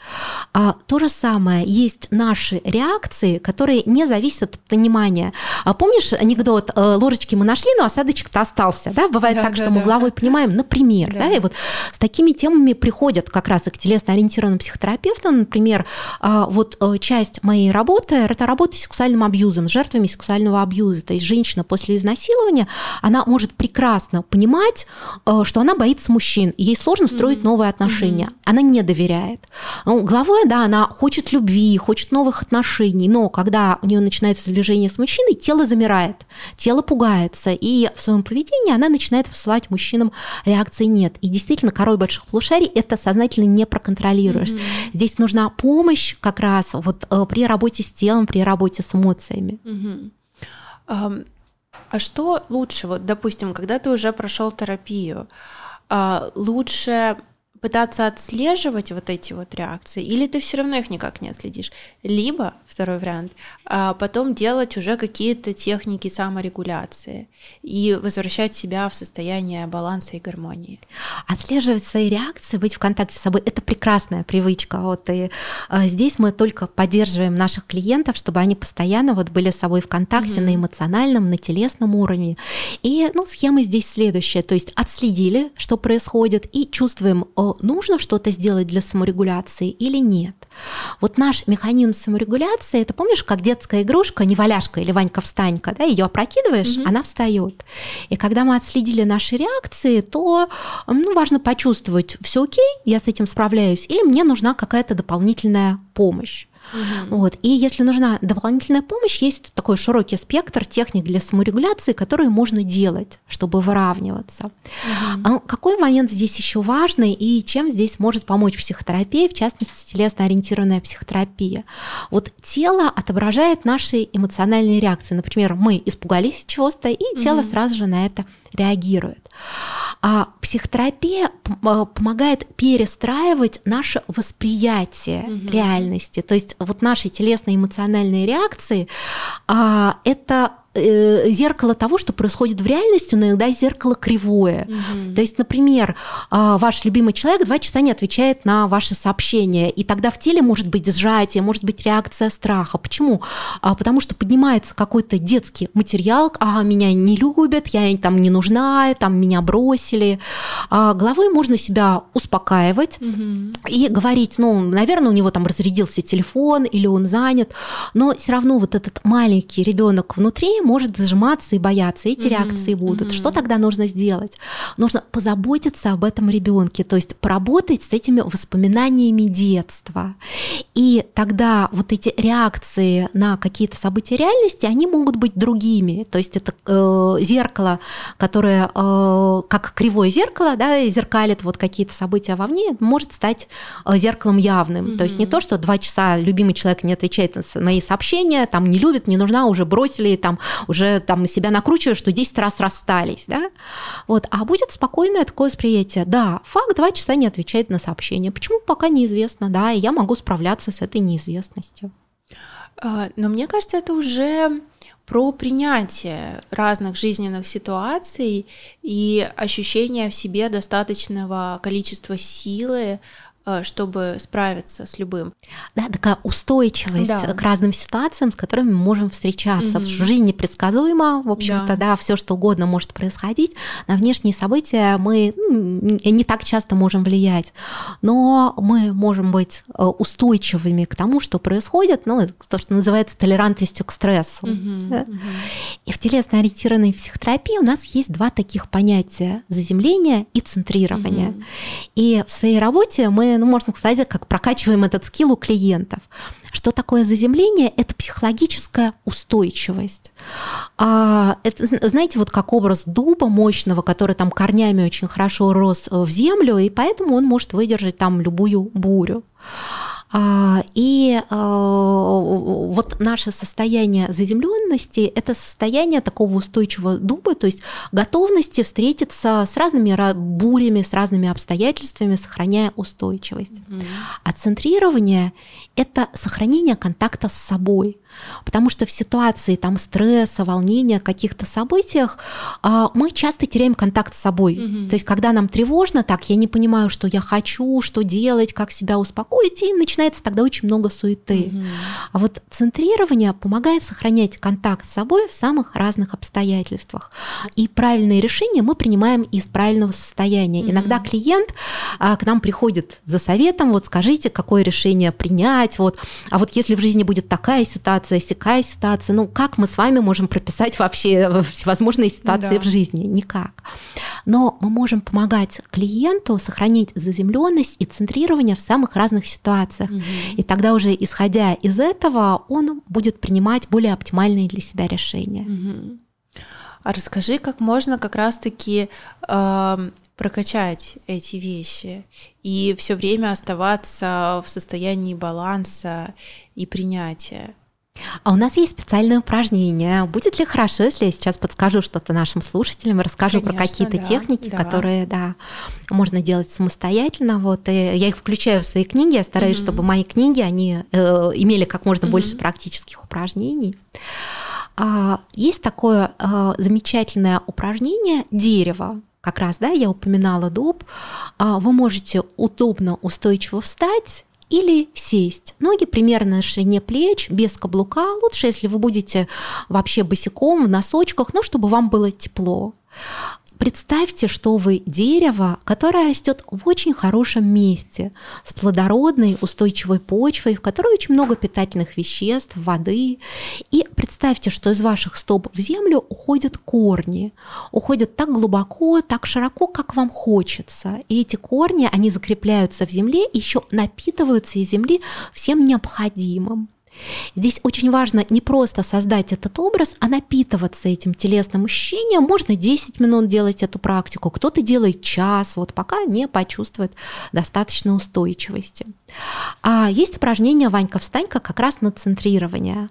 А, то же самое, есть наши реакции, которые не зависят от понимания. А помнишь анекдот, э, ложечки мы нашли, но осадочек-то остался, да? Бывает да, так, да, что да. мы головой понимаем, например, да. да, и вот с такими темами приходят как раз и к телесно-ориентированным психотерапевтам, например, а, вот э, часть моей работы – это работа с сексуальным абьюзом, с жертвами сексуального абьюза, то есть женщина после изнасилования, она может прекрасно прекрасно понимать, э, что она боится мужчин, и ей сложно строить mm-hmm. новые отношения. Mm-hmm. Она не доверяет. Ну, головой, да, она хочет любви, хочет новых отношений, но когда у нее начинается сближение с мужчиной, тело замирает, тело пугается, и в своем поведении она начинает посылать мужчинам реакции нет. И действительно, корой больших полушарий это сознательно не проконтролируешь. Mm-hmm. Здесь нужна помощь как раз вот э, при работе с телом, при работе с эмоциями. Mm-hmm. Um, а что лучше, вот, допустим, когда ты уже прошел терапию, а, лучше пытаться отслеживать вот эти вот реакции, или ты все равно их никак не отследишь. Либо, второй вариант, а потом делать уже какие-то техники саморегуляции и возвращать себя в состояние баланса и гармонии. Отслеживать свои реакции, быть в контакте с собой – это прекрасная привычка. Вот, и а, здесь мы только поддерживаем наших клиентов, чтобы они постоянно вот были с собой в контакте mm-hmm. на эмоциональном, на телесном уровне. И ну, схема здесь следующая, то есть отследили, что происходит, и чувствуем, нужно что-то сделать для саморегуляции или нет. Вот наш механизм саморегуляции, это помнишь, как детская игрушка, не валяшка или Ванька-встанька, да, ее опрокидываешь, угу. она встает. И когда мы отследили наши реакции, то ну, важно почувствовать, все окей, я с этим справляюсь, или мне нужна какая-то дополнительная помощь. Угу. Вот. И если нужна дополнительная помощь, есть такой широкий спектр техник для саморегуляции, которые можно делать, чтобы выравниваться. Угу. какой момент здесь еще важный и чем здесь может помочь психотерапия, в частности, телесно-ориентированная психотерапия? Вот тело отображает наши эмоциональные реакции. Например, мы испугались чего-то, и угу. тело сразу же на это реагирует. А психотерапия а, помогает перестраивать наше восприятие угу. реальности. То есть вот наши телесные эмоциональные реакции а, это Э, зеркало того, что происходит в реальности, но иногда зеркало кривое. Угу. То есть, например, а, ваш любимый человек два часа не отвечает на ваши сообщения, и тогда в теле может быть сжатие, может быть реакция страха. Почему? А, потому что поднимается какой-то детский материал, а меня не любят, я там не нужна, там меня бросили. А головой можно себя успокаивать угу. и говорить, ну, наверное, у него там разрядился телефон или он занят, но все равно вот этот маленький ребенок внутри может зажиматься и бояться, эти mm-hmm. реакции будут. Mm-hmm. Что тогда нужно сделать? Нужно позаботиться об этом ребенке, то есть поработать с этими воспоминаниями детства. И тогда вот эти реакции на какие-то события реальности, они могут быть другими. То есть это э, зеркало, которое э, как кривое зеркало, да, зеркалит вот какие-то события вовне, может стать э, зеркалом явным. Mm-hmm. То есть не то, что два часа любимый человек не отвечает на мои сообщения, там не любит, не нужна, уже бросили, там уже там себя накручиваю, что 10 раз расстались, да, вот, а будет спокойное такое восприятие, да, факт два часа не отвечает на сообщение, почему пока неизвестно, да, и я могу справляться с этой неизвестностью. А, но мне кажется, это уже про принятие разных жизненных ситуаций и ощущение в себе достаточного количества силы, чтобы справиться с любым. Да, такая устойчивость да. к разным ситуациям, с которыми мы можем встречаться. Угу. Жизнь непредсказуема, в общем-то, да, да все что угодно может происходить. На внешние события мы ну, не так часто можем влиять, но мы можем быть э, устойчивыми к тому, что происходит, ну, то, что называется толерантностью к стрессу. Угу, да? угу. И в телесно-ориентированной психотерапии у нас есть два таких понятия – заземление и центрирование. Угу. И в своей работе мы мы, ну, можно сказать, как прокачиваем этот скилл у клиентов. Что такое заземление? Это психологическая устойчивость. А, это, знаете, вот как образ дуба мощного, который там корнями очень хорошо рос в землю, и поэтому он может выдержать там любую бурю. А, и а, вот наше состояние заземленности – это состояние такого устойчивого дуба, то есть готовности встретиться с разными бурями, с разными обстоятельствами, сохраняя устойчивость. Mm-hmm. А центрирование – это сохранение контакта с собой – Потому что в ситуации там стресса, волнения, каких-то событиях а, мы часто теряем контакт с собой. Угу. То есть, когда нам тревожно, так я не понимаю, что я хочу, что делать, как себя успокоить, и начинается тогда очень много суеты. Угу. А вот центрирование помогает сохранять контакт с собой в самых разных обстоятельствах. И правильные решения мы принимаем из правильного состояния. Угу. Иногда клиент а, к нам приходит за советом, вот скажите, какое решение принять, вот, а вот если в жизни будет такая ситуация, ситуация, сякая ситуация. Ну, как мы с вами можем прописать вообще всевозможные ситуации да. в жизни? Никак. Но мы можем помогать клиенту сохранить заземленность и центрирование в самых разных ситуациях. Угу. И тогда уже, исходя из этого, он будет принимать более оптимальные для себя решения. Угу. А расскажи, как можно как раз-таки э, прокачать эти вещи и все время оставаться в состоянии баланса и принятия. А у нас есть специальное упражнение. Будет ли хорошо, если я сейчас подскажу что-то нашим слушателям, расскажу Конечно, про какие-то да, техники, да. которые, да, можно делать самостоятельно. Вот, и я их включаю в свои книги. Я стараюсь, mm-hmm. чтобы мои книги, они э, имели как можно mm-hmm. больше практических упражнений. А, есть такое а, замечательное упражнение дерево. Как раз, да, я упоминала дуб. А, вы можете удобно, устойчиво встать или сесть. Ноги примерно на ширине плеч, без каблука. Лучше, если вы будете вообще босиком, в носочках, но чтобы вам было тепло. Представьте, что вы дерево, которое растет в очень хорошем месте, с плодородной, устойчивой почвой, в которой очень много питательных веществ, воды. И представьте, что из ваших стоп в землю уходят корни. Уходят так глубоко, так широко, как вам хочется. И эти корни, они закрепляются в земле, еще напитываются из земли всем необходимым. Здесь очень важно не просто создать этот образ, а напитываться этим телесным ощущением. Можно 10 минут делать эту практику, кто-то делает час, вот пока не почувствует достаточно устойчивости. А есть упражнение Ванька-встанька как раз на центрирование.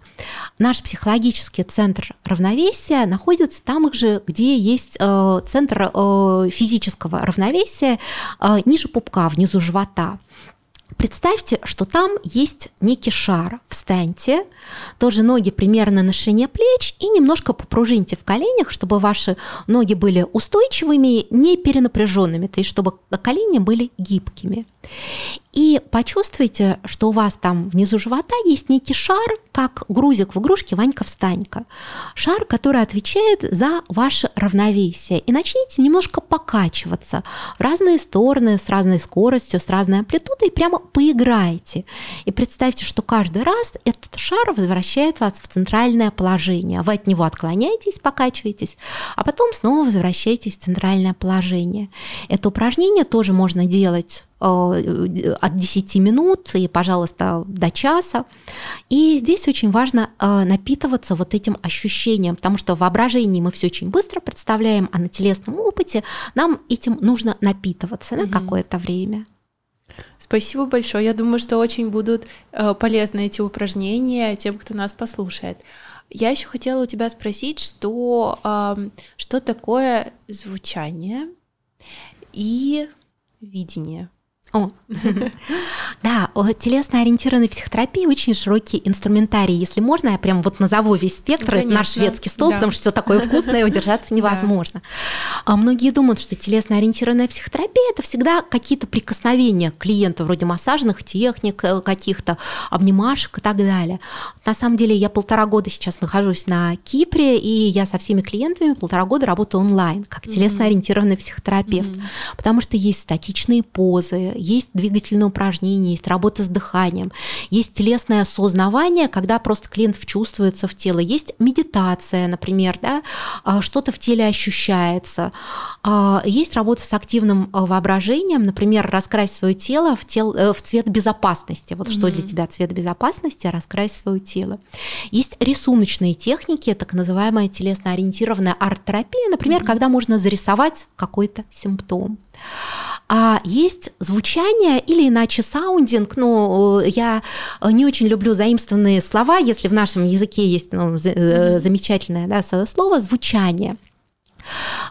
Наш психологический центр равновесия находится там же, где есть э, центр э, физического равновесия э, ниже пупка, внизу живота. Представьте, что там есть некий шар. Встаньте, тоже ноги примерно на ширине плеч и немножко попружиньте в коленях, чтобы ваши ноги были устойчивыми, не перенапряженными, то есть чтобы колени были гибкими. И почувствуйте, что у вас там внизу живота есть некий шар, как грузик в игрушке Ванька-встанька. Шар, который отвечает за ваше равновесие. И начните немножко покачиваться в разные стороны, с разной скоростью, с разной амплитудой, и прямо поиграйте. И представьте, что каждый раз этот шар возвращает вас в центральное положение. Вы от него отклоняетесь, покачиваетесь, а потом снова возвращаетесь в центральное положение. Это упражнение тоже можно делать от 10 минут и, пожалуйста, до часа. И здесь очень важно э, напитываться вот этим ощущением, потому что в воображении мы все очень быстро представляем, а на телесном опыте нам этим нужно напитываться на какое-то время. Спасибо большое. Я думаю, что очень будут э, полезны эти упражнения тем, кто нас послушает. Я еще хотела у тебя спросить, что, что такое звучание и видение. О, да, телесно-ориентированной психотерапии очень широкий инструментарий. Если можно, я прям вот назову весь спектр, это наш шведский стол, да. потому что все такое вкусное, удержаться невозможно. Да. Многие думают, что телесно-ориентированная психотерапия это всегда какие-то прикосновения к клиенту, вроде массажных техник, э, каких-то обнимашек и так далее. На самом деле я полтора года сейчас нахожусь на Кипре, и я со всеми клиентами полтора года работаю онлайн, как телесно-ориентированный психотерапевт, mm-hmm. потому что есть статичные позы, есть двигательные упражнения, есть работа с дыханием, есть телесное осознавание, когда просто клиент вчувствуется в тело, есть медитация, например, да, а, что-то в теле ощущается, а, есть работа с активным а, воображением, например, раскрасить свое тело в, тел, э, в цвет безопасности. Вот mm-hmm. что для тебя цвет безопасности, раскрасить свое тело. Есть рисуночные техники, так называемая телесно-ориентированная арт-терапия, например, mm-hmm. когда можно зарисовать какой-то симптом. А есть звучание или иначе саундинг. Ну, я не очень люблю заимствованные слова, если в нашем языке есть ну, mm-hmm. замечательное да, свое слово звучание.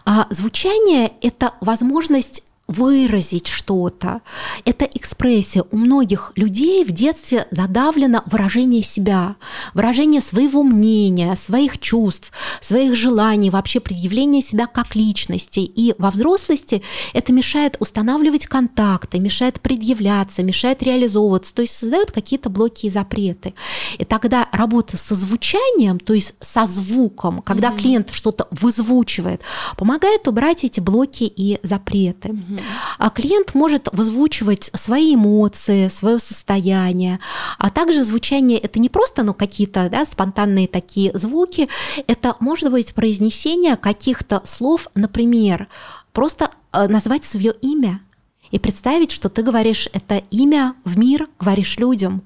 А звучание – это возможность выразить что-то. Это экспрессия. У многих людей в детстве задавлено выражение себя, выражение своего мнения, своих чувств, своих желаний, вообще предъявление себя как личности. И во взрослости это мешает устанавливать контакты, мешает предъявляться, мешает реализовываться, то есть создает какие-то блоки и запреты. И тогда работа со звучанием, то есть со звуком, когда mm-hmm. клиент что-то вызвучивает, помогает убрать эти блоки и запреты. Mm-hmm. А клиент может вызвучивать свои эмоции, свое состояние, а также звучание это не просто ну, какие-то да, спонтанные такие звуки, это может быть произнесение каких-то слов, например, просто э, назвать свое имя – и представить, что ты говоришь это имя в мир, говоришь людям.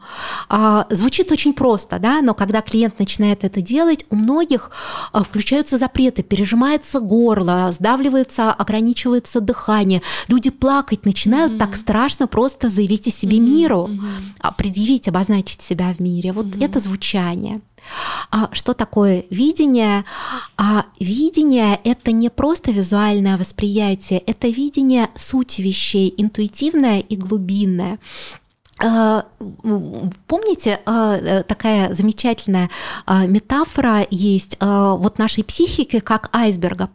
А, звучит очень просто, да, но когда клиент начинает это делать, у многих а, включаются запреты, пережимается горло, сдавливается, ограничивается дыхание, люди плакать начинают, mm-hmm. так страшно просто заявить о себе mm-hmm. миру, mm-hmm. предъявить, обозначить себя в мире. Вот mm-hmm. это звучание. А что такое видение? А видение – это не просто визуальное восприятие, это видение сути вещей, интуитивное и глубинное. А, помните, а, э, такая замечательная а, метафора есть вот нашей психики как айсберга.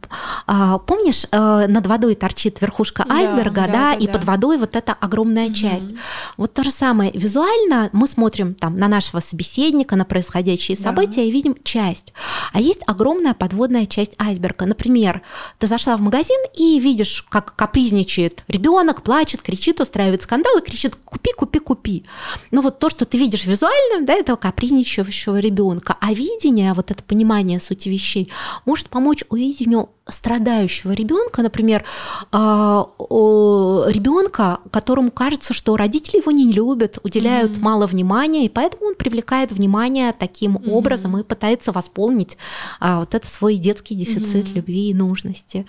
Помнишь, над водой торчит верхушка айсберга, да, да, да и да. под водой вот эта огромная угу. часть. Вот то же самое. Визуально мы смотрим там на нашего собеседника, на происходящие да. события и видим часть. А есть огромная подводная часть айсберга. Например, ты зашла в магазин и видишь, как капризничает ребенок, плачет, кричит, устраивает скандал и кричит: "Купи, купи, купи" купи. Но вот то, что ты видишь визуально, да, этого капризничающего ребенка, а видение, вот это понимание сути вещей, может помочь увидению страдающего ребенка, например, а, ребенка, которому кажется, что родители его не любят, уделяют mm-hmm. мало внимания, и поэтому он привлекает внимание таким mm-hmm. образом и пытается восполнить а, вот это свой детский дефицит mm-hmm. любви и нужности.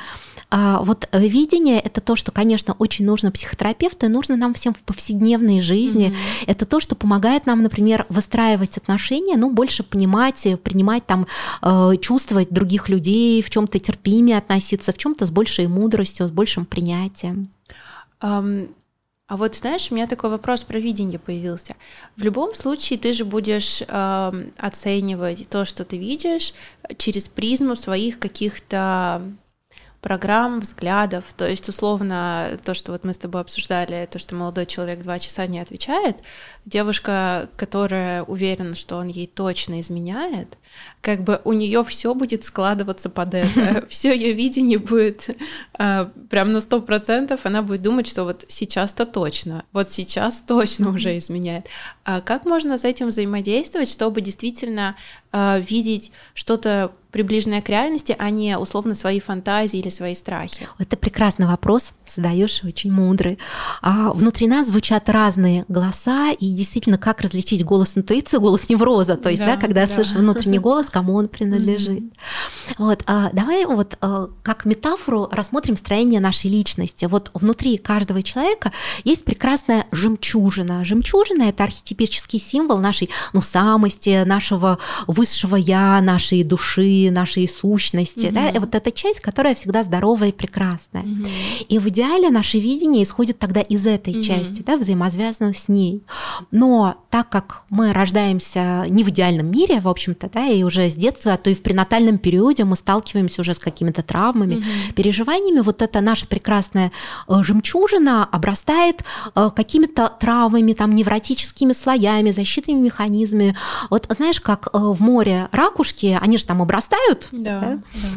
А, вот видение это то, что, конечно, очень нужно психотерапевту, и нужно нам всем в повседневной жизни. Mm-hmm. Это то, что помогает нам, например, выстраивать отношения, ну, больше понимать, принимать там, чувствовать других людей, в чем-то терпение ними относиться, в чем-то с большей мудростью, с большим принятием. Um, а вот знаешь, у меня такой вопрос про видение появился. В любом случае ты же будешь э, оценивать то, что ты видишь, через призму своих каких-то программ, взглядов. То есть, условно, то, что вот мы с тобой обсуждали, то, что молодой человек два часа не отвечает, девушка, которая уверена, что он ей точно изменяет, как бы у нее все будет складываться под это. Все ее видение будет э, прям на сто процентов. Она будет думать, что вот сейчас-то точно, вот сейчас точно уже изменяет. А как можно с этим взаимодействовать, чтобы действительно э, видеть что-то приближенное к реальности, а не условно свои фантазии или свои страхи? Это прекрасный вопрос, задаешь очень мудрый. А внутри нас звучат разные голоса, и действительно, как различить голос интуиции, голос невроза, то есть, да, да когда да. я слышу внутренний голос, кому он принадлежит. Mm-hmm. Вот, а, давай вот а, как метафору рассмотрим строение нашей личности. Вот внутри каждого человека есть прекрасная жемчужина. Жемчужина – это архетипический символ нашей ну, самости, нашего высшего я, нашей души, нашей сущности. Mm-hmm. Да? И вот эта часть, которая всегда здоровая и прекрасная. Mm-hmm. И в идеале наше видение исходит тогда из этой mm-hmm. части, да, взаимосвязано с ней. Но так как мы рождаемся не в идеальном мире, в общем-то, да, и уже с детства, а то и в пренатальном периоде мы сталкиваемся уже с какими-то травмами, mm-hmm. переживаниями, вот эта наша прекрасная э, жемчужина обрастает э, какими-то травмами, там, невротическими слоями, защитными механизмами. Вот знаешь, как э, в море ракушки, они же там обрастают, да, да? да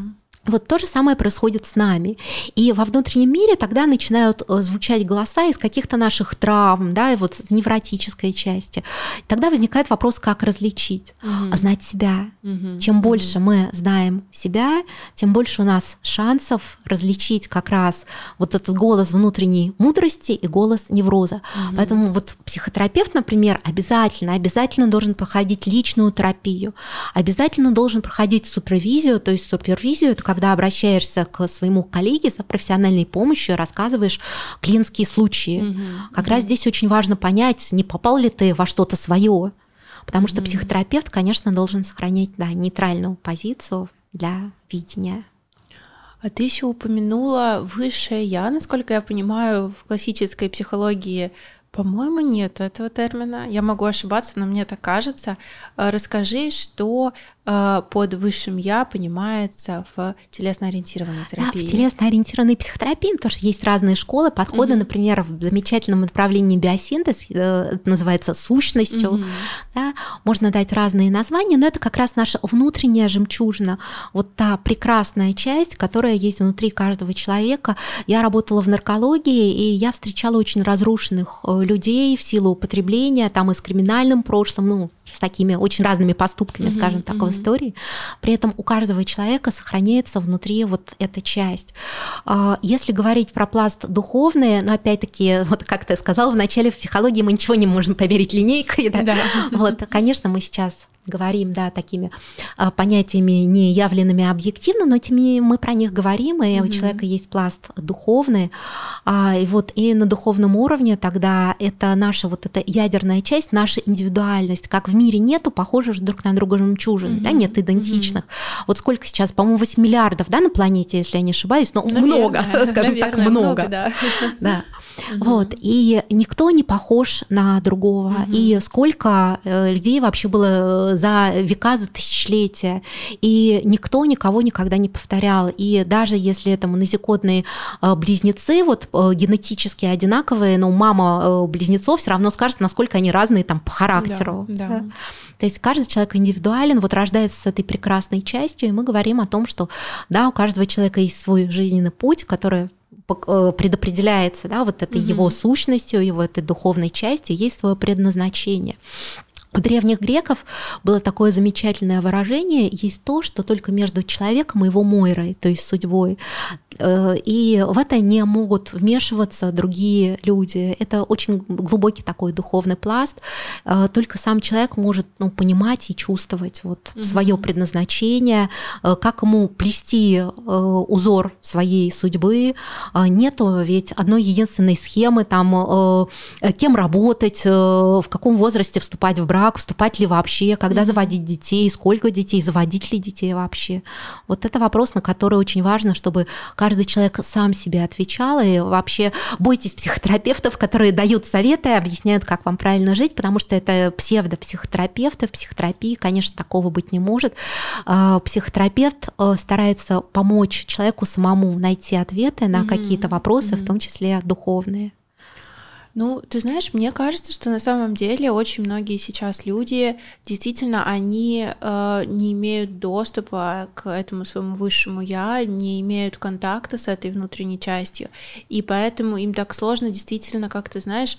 Вот то же самое происходит с нами. И во внутреннем мире тогда начинают э, звучать голоса из каких-то наших травм, да, и вот с невротической части. Тогда возникает вопрос, как различить, угу. знать себя. Угу. Чем больше угу. мы знаем себя, тем больше у нас шансов различить как раз вот этот голос внутренней мудрости и голос невроза. Угу. Поэтому вот психотерапевт, например, обязательно, обязательно должен проходить личную терапию, обязательно должен проходить супервизию, то есть супервизию это когда обращаешься к своему коллеге за профессиональной помощью рассказываешь клиентские случаи. Угу, как угу. раз здесь очень важно понять, не попал ли ты во что-то свое. Потому что психотерапевт, конечно, должен сохранять да, нейтральную позицию для видения. А ты еще упомянула высшее я, насколько я понимаю, в классической психологии по-моему, нет этого термина. Я могу ошибаться, но мне так кажется. Э, расскажи, что под высшим я понимается в телесно-ориентированной терапии. Да, в телесно-ориентированной психотерапии, потому что есть разные школы, подходы, угу. например, в замечательном направлении биосинтез, э, это называется сущностью. Угу. Да, можно дать разные названия, но это как раз наша внутренняя жемчужина, вот та прекрасная часть, которая есть внутри каждого человека. Я работала в наркологии, и я встречала очень разрушенных людей в силу употребления, там и с криминальным прошлым, ну, с такими очень разными поступками, mm-hmm, скажем так, mm-hmm. в истории. При этом у каждого человека сохраняется внутри вот эта часть. А, если говорить про пласт духовный, но ну, опять-таки, вот как ты сказала, в начале в психологии мы ничего не можем поверить линейкой, да? да. Вот, конечно, мы сейчас говорим, да, такими а, понятиями не явленными объективно, но тем не мы про них говорим, и mm-hmm. у человека есть пласт духовный, а, и вот и на духовном уровне тогда это наша вот эта ядерная часть, наша индивидуальность, как в мире нету похожих друг на друга жемчужин, mm-hmm. да, нет идентичных. Mm-hmm. Вот сколько сейчас, по-моему, 8 миллиардов, да, на планете, если я не ошибаюсь, но наверное, много, скажем наверное, так, много. много да. да. Вот, и никто не похож на другого. Угу. И сколько э, людей вообще было э, за века, за тысячелетия. И никто никого никогда не повторял. И даже если это монозикотные э, близнецы, вот генетически одинаковые, но мама близнецов все равно скажет, насколько они разные там по характеру. Да, да. То есть каждый человек индивидуален, вот рождается с этой прекрасной частью, и мы говорим о том, что да, у каждого человека есть свой жизненный путь, который предопределяется, да, вот этой угу. его сущностью, его этой духовной частью, есть свое предназначение. У древних греков было такое замечательное выражение, есть то, что только между человеком и его мойрой, то есть судьбой. Э, и в это не могут вмешиваться другие люди. Это очень глубокий такой духовный пласт. Э, только сам человек может ну, понимать и чувствовать вот свое предназначение, э, как ему плести узор своей судьбы. Нету ведь одной единственной схемы, там, кем работать, в каком возрасте вступать в брак, вступать ли вообще, когда заводить детей, сколько детей, заводить ли детей вообще. Вот это вопрос, на который очень важно, чтобы каждый человек сам себе отвечал. И вообще бойтесь психотерапевтов, которые дают советы, объясняют, как вам правильно жить, потому что это псевдопсихотерапевты. В психотерапии, конечно, такого быть не может. А, психотерапевт э, старается помочь человеку самому найти ответы на mm-hmm. какие-то вопросы, mm-hmm. в том числе духовные. Ну, ты знаешь, мне кажется, что на самом деле очень многие сейчас люди действительно они э, не имеют доступа к этому своему высшему я, не имеют контакта с этой внутренней частью, и поэтому им так сложно действительно, как ты знаешь,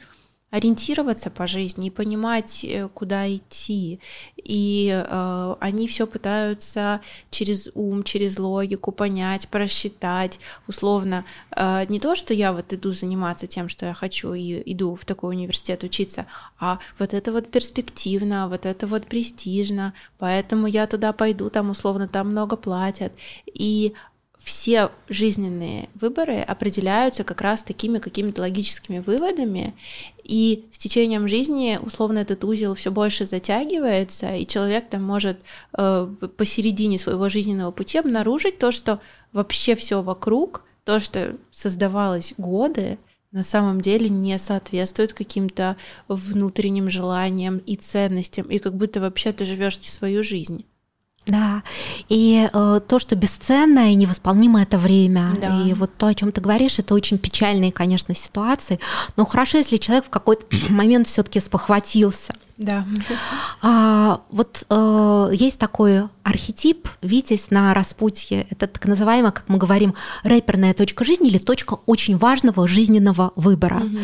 ориентироваться по жизни и понимать, э, куда идти. И э, они все пытаются через ум, через логику понять, просчитать. Условно, э, не то, что я вот иду заниматься тем, что я хочу, и иду в такой университет учиться, а вот это вот перспективно, вот это вот престижно, поэтому я туда пойду, там условно там много платят. И все жизненные выборы определяются как раз такими какими-то логическими выводами, и с течением жизни, условно, этот узел все больше затягивается, и человек там может э, посередине своего жизненного пути обнаружить то, что вообще все вокруг, то, что создавалось годы, на самом деле не соответствует каким-то внутренним желаниям и ценностям, и как будто вообще ты живешь не свою жизнь. Да, и э, то, что бесценное и невосполнимое это время. Да. И вот то, о чем ты говоришь, это очень печальные, конечно, ситуации. Но хорошо, если человек в какой-то момент все-таки спохватился Да. А, вот э, есть такой архетип «Витязь на распутье». Это так называемая, как мы говорим, рэперная точка жизни или точка очень важного жизненного выбора. Угу.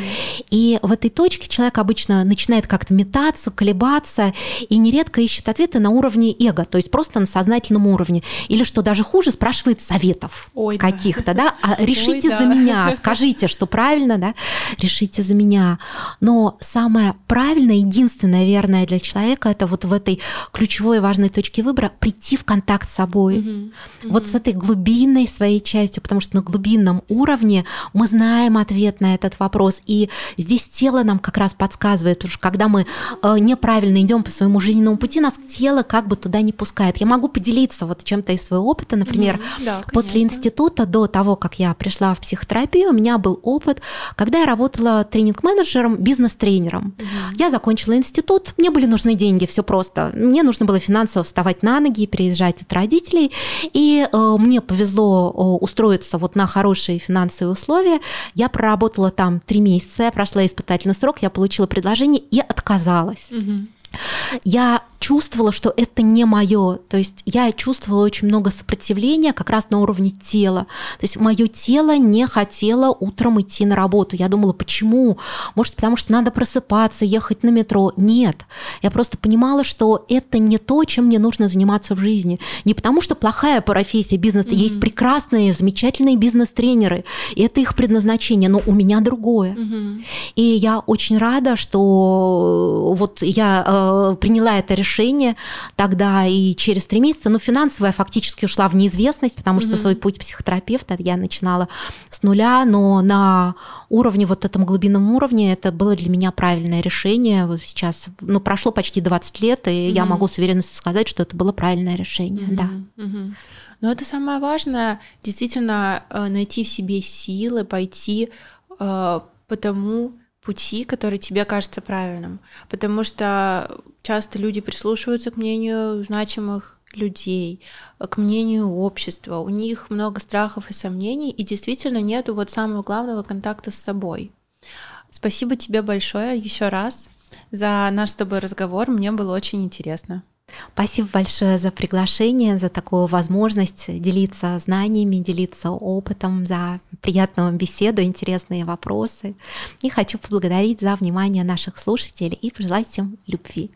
И в этой точке человек обычно начинает как-то метаться, колебаться и нередко ищет ответы на уровне эго, то есть просто на сознательном уровне. Или, что даже хуже, спрашивает советов каких-то, да, а решите Ой, да. за меня, скажите, что правильно, да, решите за меня. Но самое правильное, единственное верное для человека, это вот в этой ключевой важной точке выбора прийти в контакт с собой. Угу. Вот с этой глубинной своей частью, потому что на глубинном уровне мы знаем ответ на этот вопрос. И здесь тело нам как раз подсказывает, потому что когда мы э, неправильно идем по своему жизненному пути, нас тело как бы туда не пускает. Я могу поделиться вот чем-то из своего опыта, например, угу. да, после института до того, как я пришла в психотерапию, у меня был опыт, когда я работала тренинг-менеджером, бизнес-тренером. Угу. Я закончила институт, мне были нужны деньги, все просто. Мне нужно было финансово вставать на ноги, переезжать от родителей, и э, мне повезло э, устроиться вот на хорошие финансовые условия. Я проработала там три месяца, я прошла испытательный срок, я получила предложение и отказалась. Угу. Я чувствовала, что это не мое. То есть я чувствовала очень много сопротивления как раз на уровне тела. То есть мое тело не хотело утром идти на работу. Я думала, почему? Может, потому что надо просыпаться, ехать на метро. Нет. Я просто понимала, что это не то, чем мне нужно заниматься в жизни. Не потому что плохая профессия бизнес. Mm-hmm. Есть прекрасные, замечательные бизнес-тренеры. И это их предназначение. Но у меня другое. Mm-hmm. И я очень рада, что вот я э, приняла это решение решение тогда и через три месяца. Ну, финансовая фактически ушла в неизвестность, потому что mm-hmm. свой путь психотерапевта я начинала с нуля, но на уровне, вот этом глубинном уровне, это было для меня правильное решение. Вот сейчас, ну, прошло почти 20 лет, и mm-hmm. я могу с уверенностью сказать, что это было правильное решение, mm-hmm. да. Mm-hmm. Но это самое важное, действительно э, найти в себе силы, пойти э, по тому пути, который тебе кажется правильным. Потому что часто люди прислушиваются к мнению значимых людей, к мнению общества. У них много страхов и сомнений, и действительно нету вот самого главного контакта с собой. Спасибо тебе большое еще раз за наш с тобой разговор. Мне было очень интересно. Спасибо большое за приглашение, за такую возможность делиться знаниями, делиться опытом, за приятную беседу, интересные вопросы. И хочу поблагодарить за внимание наших слушателей и пожелать всем любви.